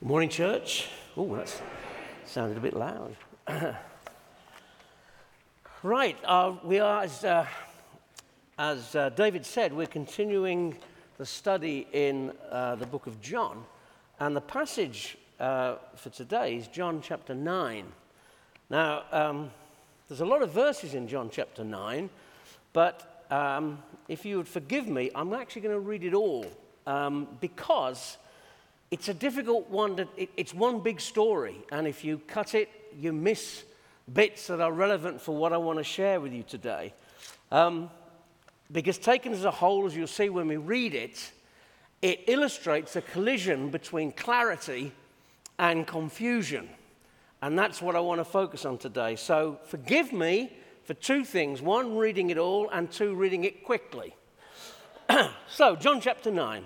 Morning, church. Oh, that sounded a bit loud. right, uh, we are, as, uh, as uh, David said, we're continuing the study in uh, the book of John. And the passage uh, for today is John chapter 9. Now, um, there's a lot of verses in John chapter 9, but um, if you would forgive me, I'm actually going to read it all um, because it's a difficult one. To, it, it's one big story, and if you cut it, you miss bits that are relevant for what I want to share with you today. Um, because taken as a whole, as you'll see when we read it, it illustrates a collision between clarity and confusion. And that's what I want to focus on today. So forgive me for two things one, reading it all, and two, reading it quickly. so, John chapter 9.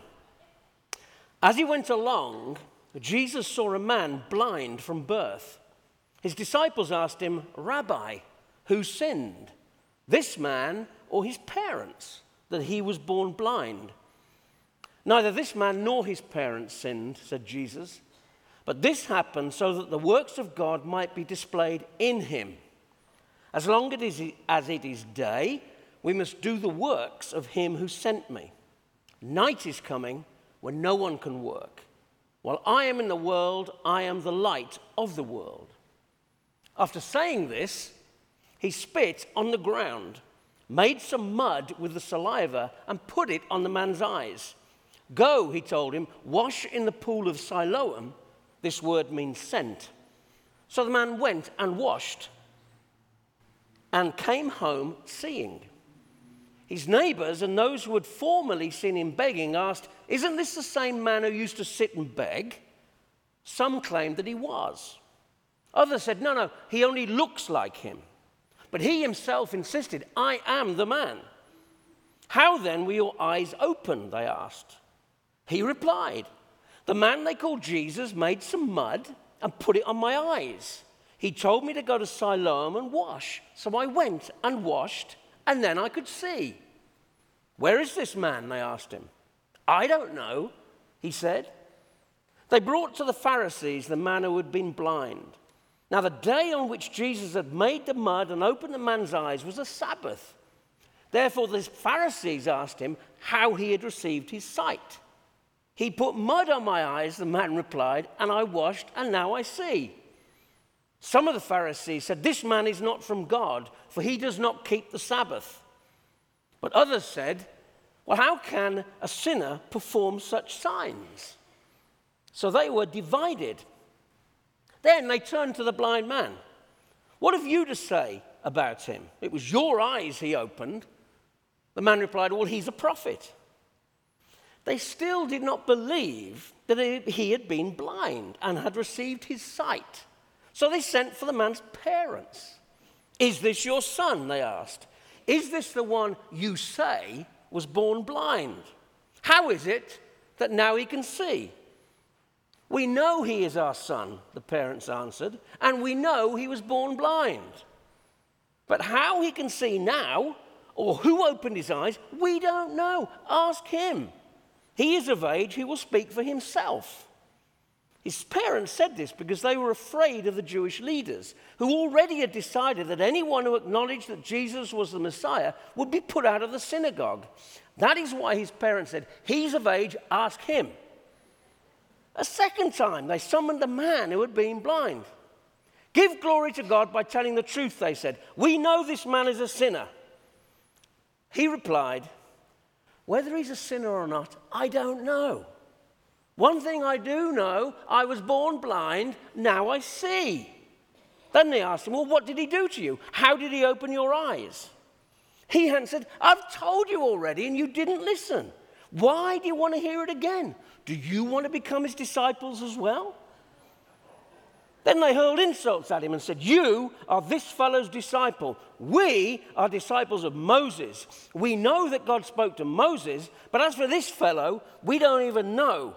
As he went along, Jesus saw a man blind from birth. His disciples asked him, Rabbi, who sinned, this man or his parents, that he was born blind? Neither this man nor his parents sinned, said Jesus, but this happened so that the works of God might be displayed in him. As long as it is day, we must do the works of him who sent me. Night is coming when no one can work. While I am in the world, I am the light of the world. After saying this, he spit on the ground, made some mud with the saliva, and put it on the man's eyes. Go, he told him, wash in the pool of Siloam. This word means sent. So the man went and washed and came home seeing. His neighbors and those who had formerly seen him begging asked, Isn't this the same man who used to sit and beg? Some claimed that he was. Others said, No, no, he only looks like him. But he himself insisted, I am the man. How then were your eyes opened? They asked. He replied, The man they called Jesus made some mud and put it on my eyes. He told me to go to Siloam and wash. So I went and washed, and then I could see. Where is this man? They asked him. I don't know, he said. They brought to the Pharisees the man who had been blind. Now, the day on which Jesus had made the mud and opened the man's eyes was a Sabbath. Therefore, the Pharisees asked him how he had received his sight. He put mud on my eyes, the man replied, and I washed, and now I see. Some of the Pharisees said, This man is not from God, for he does not keep the Sabbath. But others said, Well, how can a sinner perform such signs? So they were divided. Then they turned to the blind man. What have you to say about him? It was your eyes he opened. The man replied, Well, he's a prophet. They still did not believe that he had been blind and had received his sight. So they sent for the man's parents. Is this your son? They asked. Is this the one you say was born blind? How is it that now he can see? We know he is our son, the parents answered, and we know he was born blind. But how he can see now, or who opened his eyes, we don't know. Ask him. He is of age, he will speak for himself. His parents said this because they were afraid of the Jewish leaders, who already had decided that anyone who acknowledged that Jesus was the Messiah would be put out of the synagogue. That is why his parents said, He's of age, ask him. A second time, they summoned a man who had been blind. Give glory to God by telling the truth, they said. We know this man is a sinner. He replied, Whether he's a sinner or not, I don't know. One thing I do know I was born blind, now I see. Then they asked him, Well, what did he do to you? How did he open your eyes? He answered, I've told you already, and you didn't listen. Why do you want to hear it again? Do you want to become his disciples as well? Then they hurled insults at him and said, You are this fellow's disciple. We are disciples of Moses. We know that God spoke to Moses, but as for this fellow, we don't even know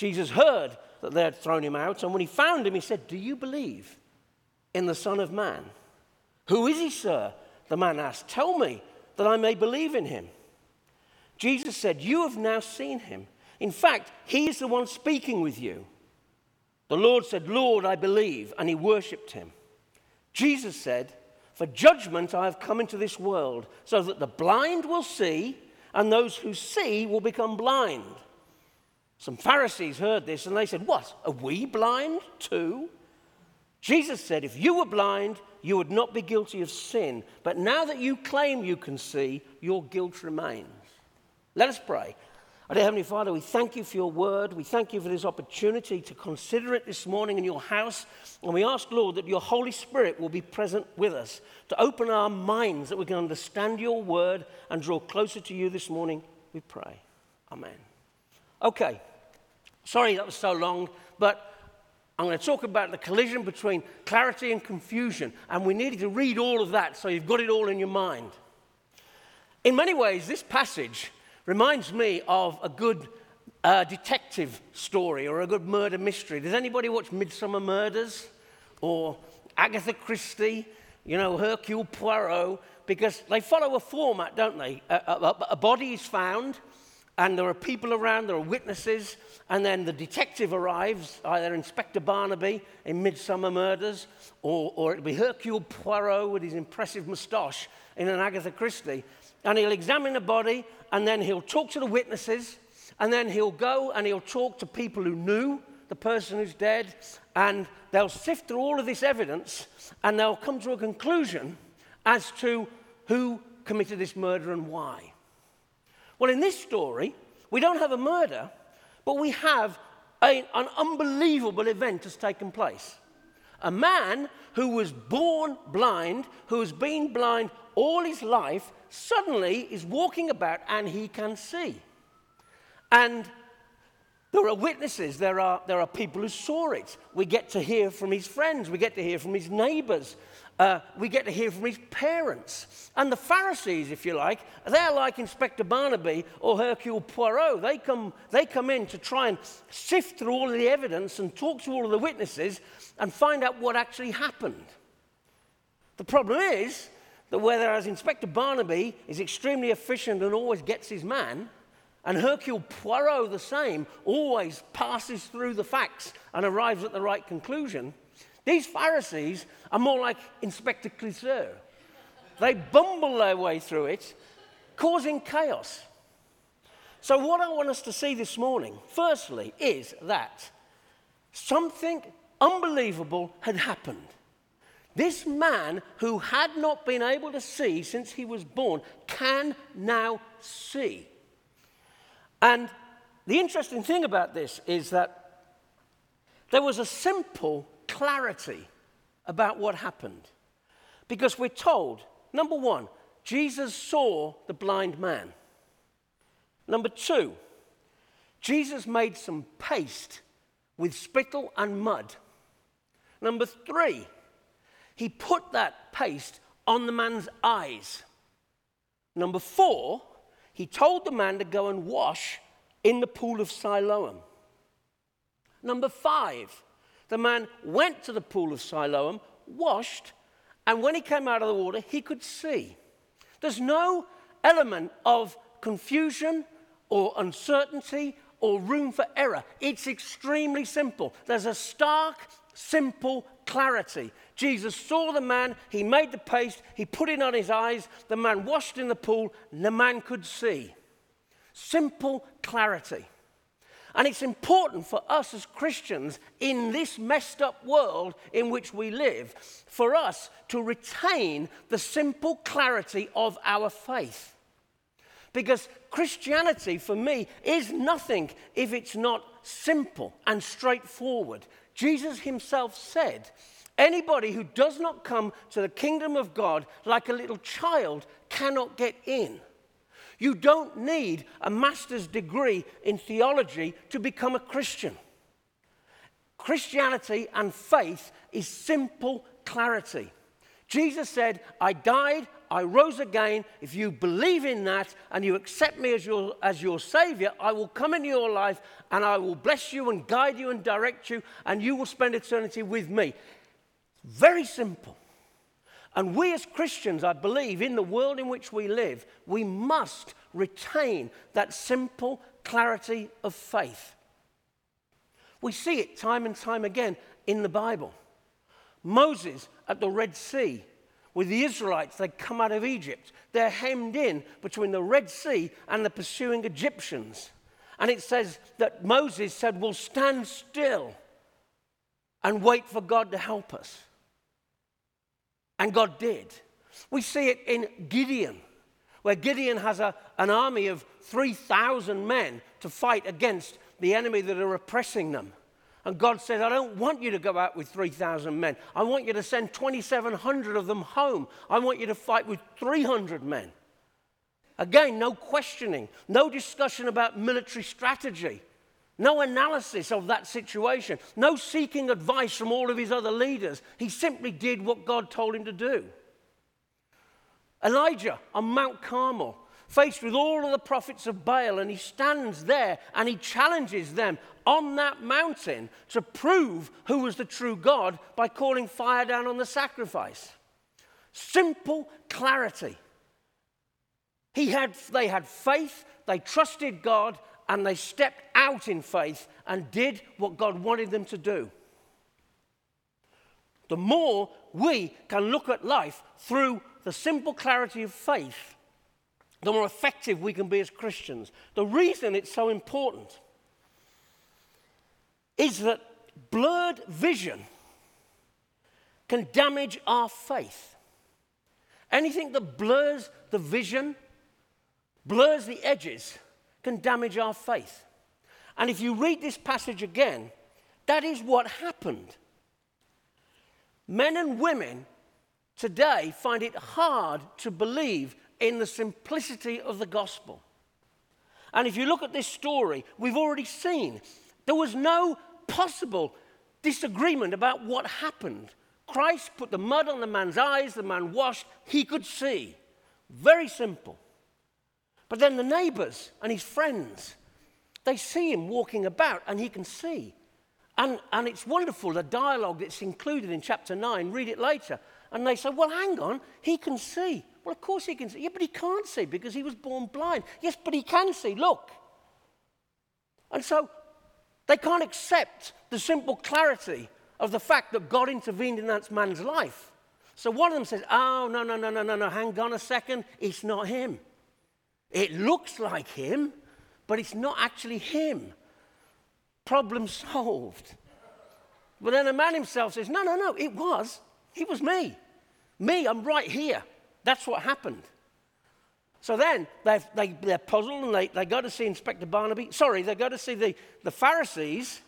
Jesus heard that they had thrown him out, and when he found him, he said, Do you believe in the Son of Man? Who is he, sir? The man asked, Tell me that I may believe in him. Jesus said, You have now seen him. In fact, he is the one speaking with you. The Lord said, Lord, I believe, and he worshipped him. Jesus said, For judgment I have come into this world, so that the blind will see, and those who see will become blind. Some Pharisees heard this and they said, What? Are we blind too? Jesus said, If you were blind, you would not be guilty of sin. But now that you claim you can see, your guilt remains. Let us pray. Our dear Heavenly Father, we thank you for your word. We thank you for this opportunity to consider it this morning in your house. And we ask, Lord, that your Holy Spirit will be present with us to open our minds that we can understand your word and draw closer to you this morning. We pray. Amen. Okay. Sorry that was so long, but I'm going to talk about the collision between clarity and confusion. And we needed to read all of that so you've got it all in your mind. In many ways, this passage Reminds me of a good uh, detective story or a good murder mystery. Does anybody watch Midsomer Murders or Agatha Christie, you know, Hercule Poirot? Because they follow a format, don't they? A, a, a body is found, and there are people around, there are witnesses, and then the detective arrives, either Inspector Barnaby in Midsomer Murders, or, or it'll be Hercule Poirot with his impressive moustache in an Agatha Christie. And he'll examine the body and then he'll talk to the witnesses, and then he'll go and he'll talk to people who knew the person who's dead, and they'll sift through all of this evidence and they'll come to a conclusion as to who committed this murder and why. Well, in this story, we don't have a murder, but we have a, an unbelievable event has taken place. A man who was born blind, who has been blind all his life, suddenly is walking about and he can see. And there are witnesses, there are, there are people who saw it. We get to hear from his friends, we get to hear from his neighbors, uh, we get to hear from his parents. And the Pharisees, if you like, they're like Inspector Barnaby or Hercule Poirot. They come, they come in to try and sift through all of the evidence and talk to all of the witnesses and find out what actually happened. The problem is, that whereas Inspector Barnaby is extremely efficient and always gets his man, and Hercule Poirot, the same, always passes through the facts and arrives at the right conclusion, these Pharisees are more like Inspector Clouseau. They bumble their way through it, causing chaos. So, what I want us to see this morning, firstly, is that something unbelievable had happened. This man who had not been able to see since he was born can now see. And the interesting thing about this is that there was a simple clarity about what happened. Because we're told, number one, Jesus saw the blind man. Number two, Jesus made some paste with spittle and mud. Number three, he put that paste on the man's eyes. Number four, he told the man to go and wash in the pool of Siloam. Number five, the man went to the pool of Siloam, washed, and when he came out of the water, he could see. There's no element of confusion or uncertainty or room for error. It's extremely simple. There's a stark, simple clarity. Jesus saw the man, he made the paste, he put it on his eyes, the man washed in the pool, and the man could see. Simple clarity. And it's important for us as Christians in this messed up world in which we live, for us to retain the simple clarity of our faith. Because Christianity, for me, is nothing if it's not simple and straightforward. Jesus himself said Anybody who does not come to the kingdom of God like a little child cannot get in. You don't need a master's degree in theology to become a Christian. Christianity and faith is simple clarity. Jesus said, I died, I rose again. If you believe in that and you accept me as your, as your Savior, I will come into your life and I will bless you and guide you and direct you, and you will spend eternity with me. Very simple. And we as Christians, I believe, in the world in which we live, we must retain that simple clarity of faith. We see it time and time again in the Bible. Moses at the Red Sea with the Israelites, they come out of Egypt. They're hemmed in between the Red Sea and the pursuing Egyptians. And it says that Moses said, We'll stand still and wait for God to help us. And God did. We see it in Gideon, where Gideon has a, an army of 3,000 men to fight against the enemy that are oppressing them. And God says, I don't want you to go out with 3,000 men. I want you to send 2,700 of them home. I want you to fight with 300 men. Again, no questioning, no discussion about military strategy, no analysis of that situation, no seeking advice from all of his other leaders. He simply did what God told him to do. Elijah on Mount Carmel faced with all of the prophets of Baal, and he stands there and he challenges them on that mountain to prove who was the true God by calling fire down on the sacrifice. Simple clarity. He had, they had faith, they trusted God, and they stepped out in faith and did what God wanted them to do. The more we can look at life through the simple clarity of faith, the more effective we can be as Christians. The reason it's so important is that blurred vision can damage our faith. Anything that blurs the vision, blurs the edges, can damage our faith. And if you read this passage again, that is what happened. Men and women today find it hard to believe in the simplicity of the gospel. And if you look at this story, we've already seen there was no possible disagreement about what happened. Christ put the mud on the man's eyes, the man washed, he could see. Very simple. But then the neighbors and his friends, they see him walking about and he can see. And, and it's wonderful, the dialogue that's included in chapter 9. Read it later. And they say, Well, hang on, he can see. Well, of course he can see. Yeah, but he can't see because he was born blind. Yes, but he can see. Look. And so they can't accept the simple clarity of the fact that God intervened in that man's life. So one of them says, Oh, no, no, no, no, no, no, hang on a second. It's not him. It looks like him, but it's not actually him. Problem solved. But then the man himself says, No, no, no, it was. He was me. Me, I'm right here. That's what happened. So then they they're puzzled and they, they go to see Inspector Barnaby. Sorry, they go to see the, the Pharisees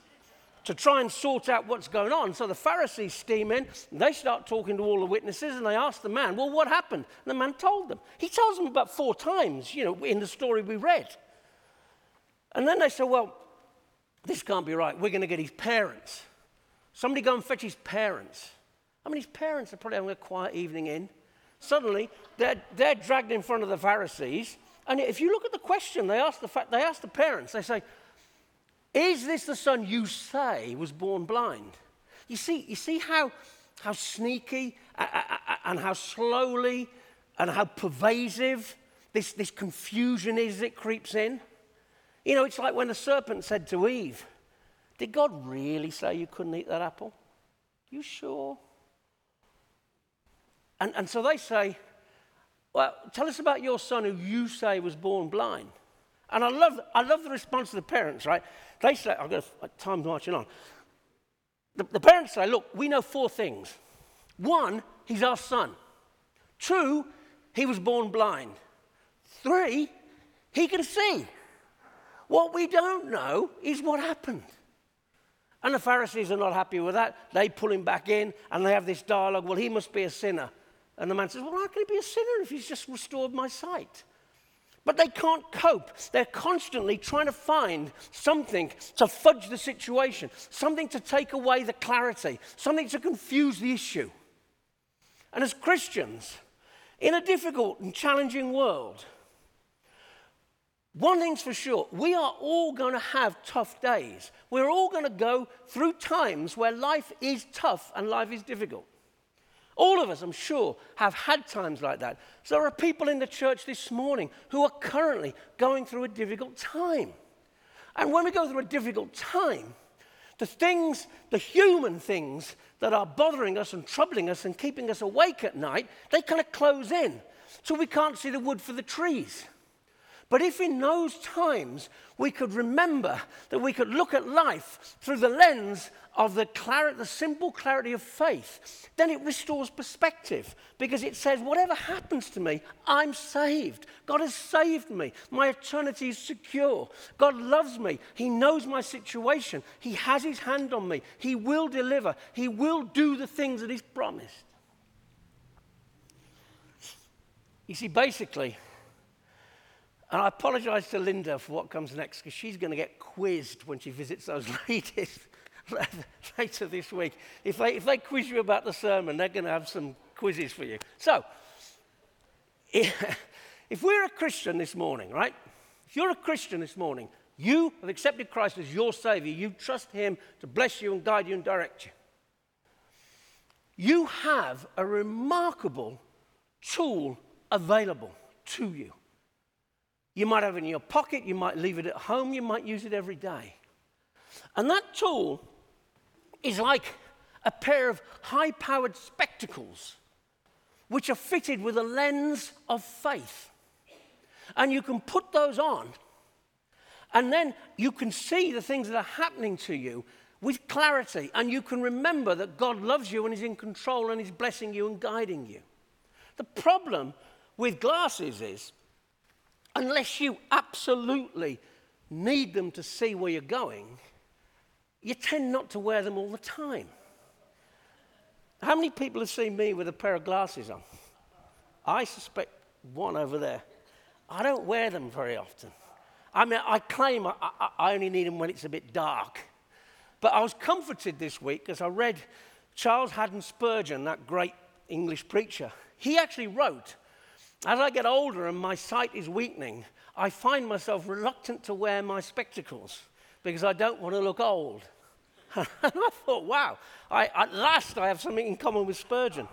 to try and sort out what's going on. So the Pharisees steam in, they start talking to all the witnesses, and they ask the man, Well, what happened? And the man told them. He tells them about four times, you know, in the story we read. And then they say, Well, this can't be right. We're going to get his parents. Somebody go and fetch his parents. I mean, his parents are probably having a quiet evening in. Suddenly, they're, they're dragged in front of the Pharisees. And if you look at the question, they ask the, fa- they ask the parents, they say, Is this the son you say was born blind? You see, you see how, how sneaky and how slowly and how pervasive this, this confusion is that creeps in? You know, it's like when the serpent said to Eve, Did God really say you couldn't eat that apple? You sure? And, and so they say, Well, tell us about your son who you say was born blind. And I love, I love the response of the parents, right? They say, I've got time marching on. The, the parents say, Look, we know four things. One, he's our son. Two, he was born blind. Three, he can see. What we don't know is what happened. And the Pharisees are not happy with that. They pull him back in and they have this dialogue. Well, he must be a sinner. And the man says, Well, how can he be a sinner if he's just restored my sight? But they can't cope. They're constantly trying to find something to fudge the situation, something to take away the clarity, something to confuse the issue. And as Christians, in a difficult and challenging world, one thing's for sure we are all going to have tough days. We're all going to go through times where life is tough and life is difficult. All of us, I'm sure, have had times like that. So there are people in the church this morning who are currently going through a difficult time. And when we go through a difficult time, the things, the human things that are bothering us and troubling us and keeping us awake at night, they kind of close in. So we can't see the wood for the trees. But if in those times we could remember that we could look at life through the lens of the, the simple clarity of faith, then it restores perspective because it says, whatever happens to me, I'm saved. God has saved me. My eternity is secure. God loves me. He knows my situation. He has His hand on me. He will deliver. He will do the things that He's promised. You see, basically, and I apologize to Linda for what comes next because she's going to get quizzed when she visits those ladies later this week. If they, if they quiz you about the sermon, they're going to have some quizzes for you. So, if we're a Christian this morning, right? If you're a Christian this morning, you have accepted Christ as your Savior, you trust Him to bless you and guide you and direct you. You have a remarkable tool available to you. You might have it in your pocket, you might leave it at home, you might use it every day. And that tool is like a pair of high powered spectacles which are fitted with a lens of faith. And you can put those on, and then you can see the things that are happening to you with clarity, and you can remember that God loves you and is in control and is blessing you and guiding you. The problem with glasses is unless you absolutely need them to see where you're going, you tend not to wear them all the time. How many people have seen me with a pair of glasses on? I suspect one over there. I don't wear them very often. I mean, I claim I, I, I only need them when it's a bit dark. But I was comforted this week as I read Charles Haddon Spurgeon, that great English preacher. He actually wrote as I get older and my sight is weakening, I find myself reluctant to wear my spectacles because I don't want to look old. and I thought, wow, I, at last I have something in common with Spurgeon.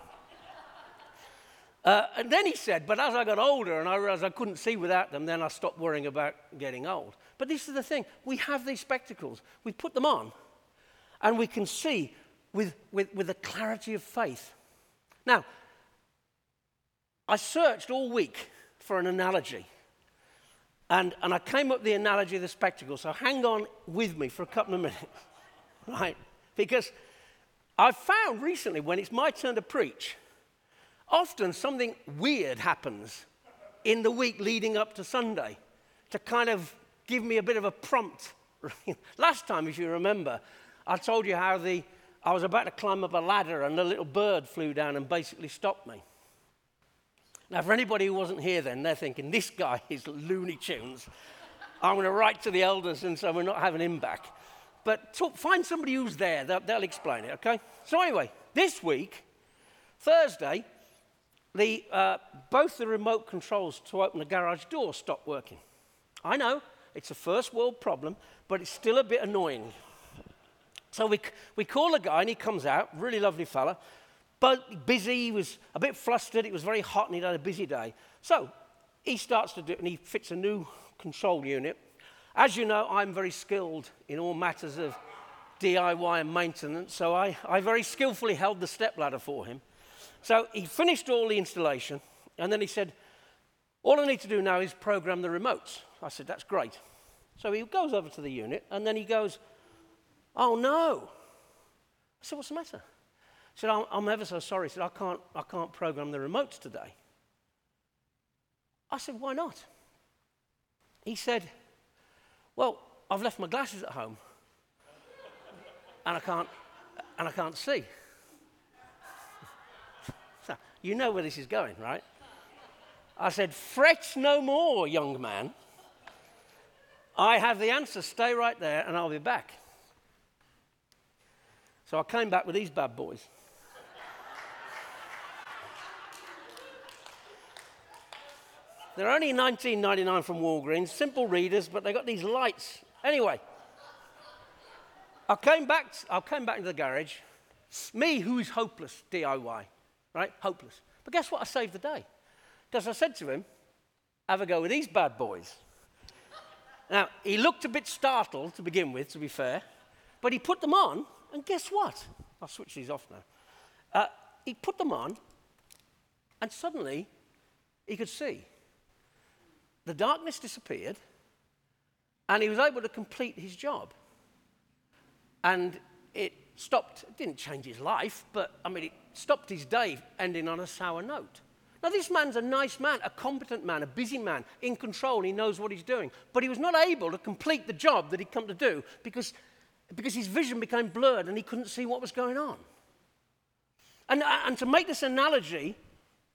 Uh, and then he said, but as I got older and I realized I couldn't see without them, then I stopped worrying about getting old. But this is the thing we have these spectacles, we put them on, and we can see with, with, with the clarity of faith. Now, I searched all week for an analogy. And, and I came up with the analogy of the spectacle. So hang on with me for a couple of minutes, right? Because I've found recently when it's my turn to preach, often something weird happens in the week leading up to Sunday to kind of give me a bit of a prompt. Last time, if you remember, I told you how the, I was about to climb up a ladder and a little bird flew down and basically stopped me. Now, for anybody who wasn't here then, they're thinking, this guy is Looney Tunes. I'm going to write to the elders and so we're not having him back. But talk, find somebody who's there, they'll, they'll explain it, okay? So, anyway, this week, Thursday, the, uh, both the remote controls to open the garage door stopped working. I know, it's a first world problem, but it's still a bit annoying. So we, we call a guy and he comes out, really lovely fella, but busy, he was a bit flustered, it was very hot and he'd had a busy day. So he starts to do it and he fits a new control unit. As you know, I'm very skilled in all matters of DIY and maintenance, so I, I very skillfully held the stepladder for him. So he finished all the installation and then he said, All I need to do now is program the remotes. I said, That's great. So he goes over to the unit and then he goes, Oh no. I said, What's the matter? He said, I'm, I'm ever so sorry. He said, I can't, I can't program the remotes today. I said, Why not? He said, Well, I've left my glasses at home and I can't, and I can't see. so, you know where this is going, right? I said, Fret no more, young man. I have the answer. Stay right there and I'll be back. So I came back with these bad boys. They're only 19.99 from Walgreens, simple readers, but they got these lights. Anyway, I came back. I came back into the garage. Me, who is hopeless, DIY, right? Hopeless. But guess what? I saved the day. Because I said to him, have a go with these bad boys. now, he looked a bit startled to begin with, to be fair, but he put them on, and guess what? I'll switch these off now. Uh, he put them on, and suddenly he could see. The darkness disappeared, and he was able to complete his job. And it stopped, it didn't change his life, but I mean, it stopped his day ending on a sour note. Now, this man's a nice man, a competent man, a busy man, in control, he knows what he's doing. But he was not able to complete the job that he'd come to do because, because his vision became blurred and he couldn't see what was going on. And, and to make this analogy,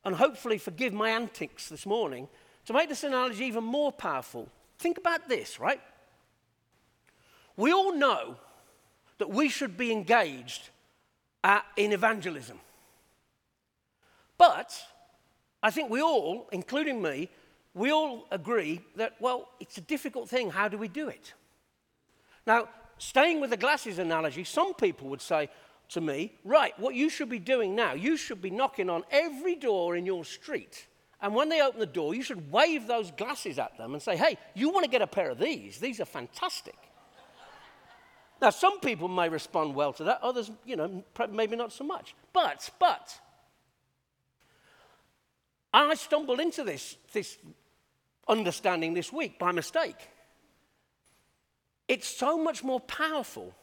and hopefully forgive my antics this morning, to make this analogy even more powerful, think about this, right? We all know that we should be engaged at, in evangelism. But I think we all, including me, we all agree that, well, it's a difficult thing. How do we do it? Now, staying with the glasses analogy, some people would say to me, right, what you should be doing now, you should be knocking on every door in your street. And when they open the door, you should wave those glasses at them and say, hey, you want to get a pair of these? These are fantastic. Now, some people may respond well to that, others, you know, maybe not so much. But, but, I stumbled into this, this understanding this week by mistake. It's so much more powerful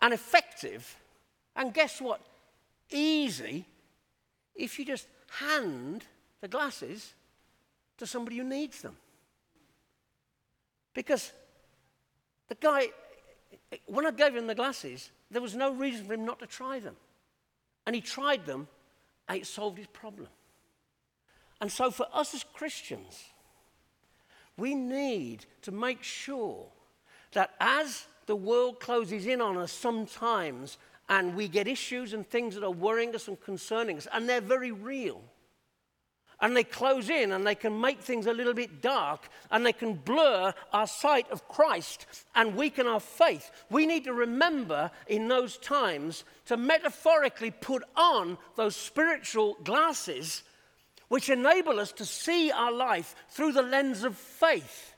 and effective, and guess what? Easy if you just hand the glasses to somebody who needs them. Because the guy, when I gave him the glasses, there was no reason for him not to try them. And he tried them, and it solved his problem. And so, for us as Christians, we need to make sure that as the world closes in on us sometimes, and we get issues and things that are worrying us and concerning us, and they're very real and they close in and they can make things a little bit dark and they can blur our sight of Christ and weaken our faith. We need to remember in those times to metaphorically put on those spiritual glasses which enable us to see our life through the lens of faith.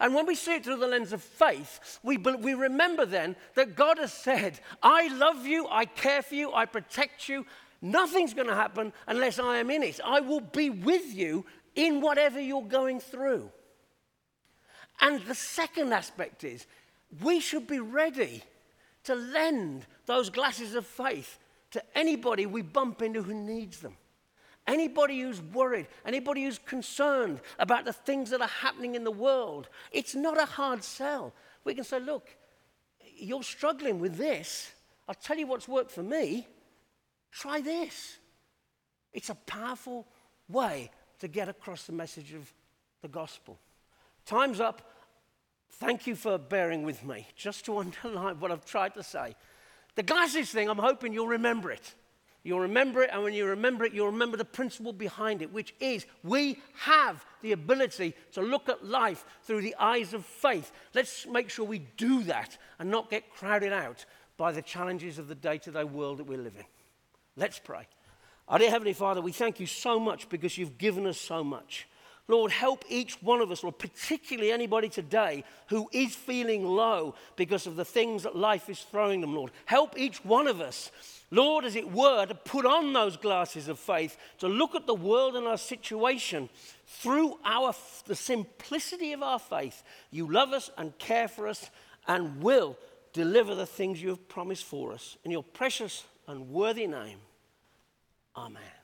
And when we see it through the lens of faith, we, we remember then that God has said, I love you, I care for you, I protect you, Nothing's going to happen unless I am in it. I will be with you in whatever you're going through. And the second aspect is we should be ready to lend those glasses of faith to anybody we bump into who needs them. Anybody who's worried, anybody who's concerned about the things that are happening in the world, it's not a hard sell. We can say, look, you're struggling with this. I'll tell you what's worked for me. Try this. It's a powerful way to get across the message of the gospel. Time's up. Thank you for bearing with me. Just to underline what I've tried to say. The glasses thing, I'm hoping you'll remember it. You'll remember it, and when you remember it, you'll remember the principle behind it, which is we have the ability to look at life through the eyes of faith. Let's make sure we do that and not get crowded out by the challenges of the day to day world that we live in. Let's pray. Our dear Heavenly Father, we thank you so much because you've given us so much. Lord, help each one of us, Lord, particularly anybody today who is feeling low because of the things that life is throwing them, Lord. Help each one of us, Lord, as it were, to put on those glasses of faith, to look at the world and our situation through our, the simplicity of our faith. You love us and care for us and will deliver the things you have promised for us. In your precious and worthy name. Amen.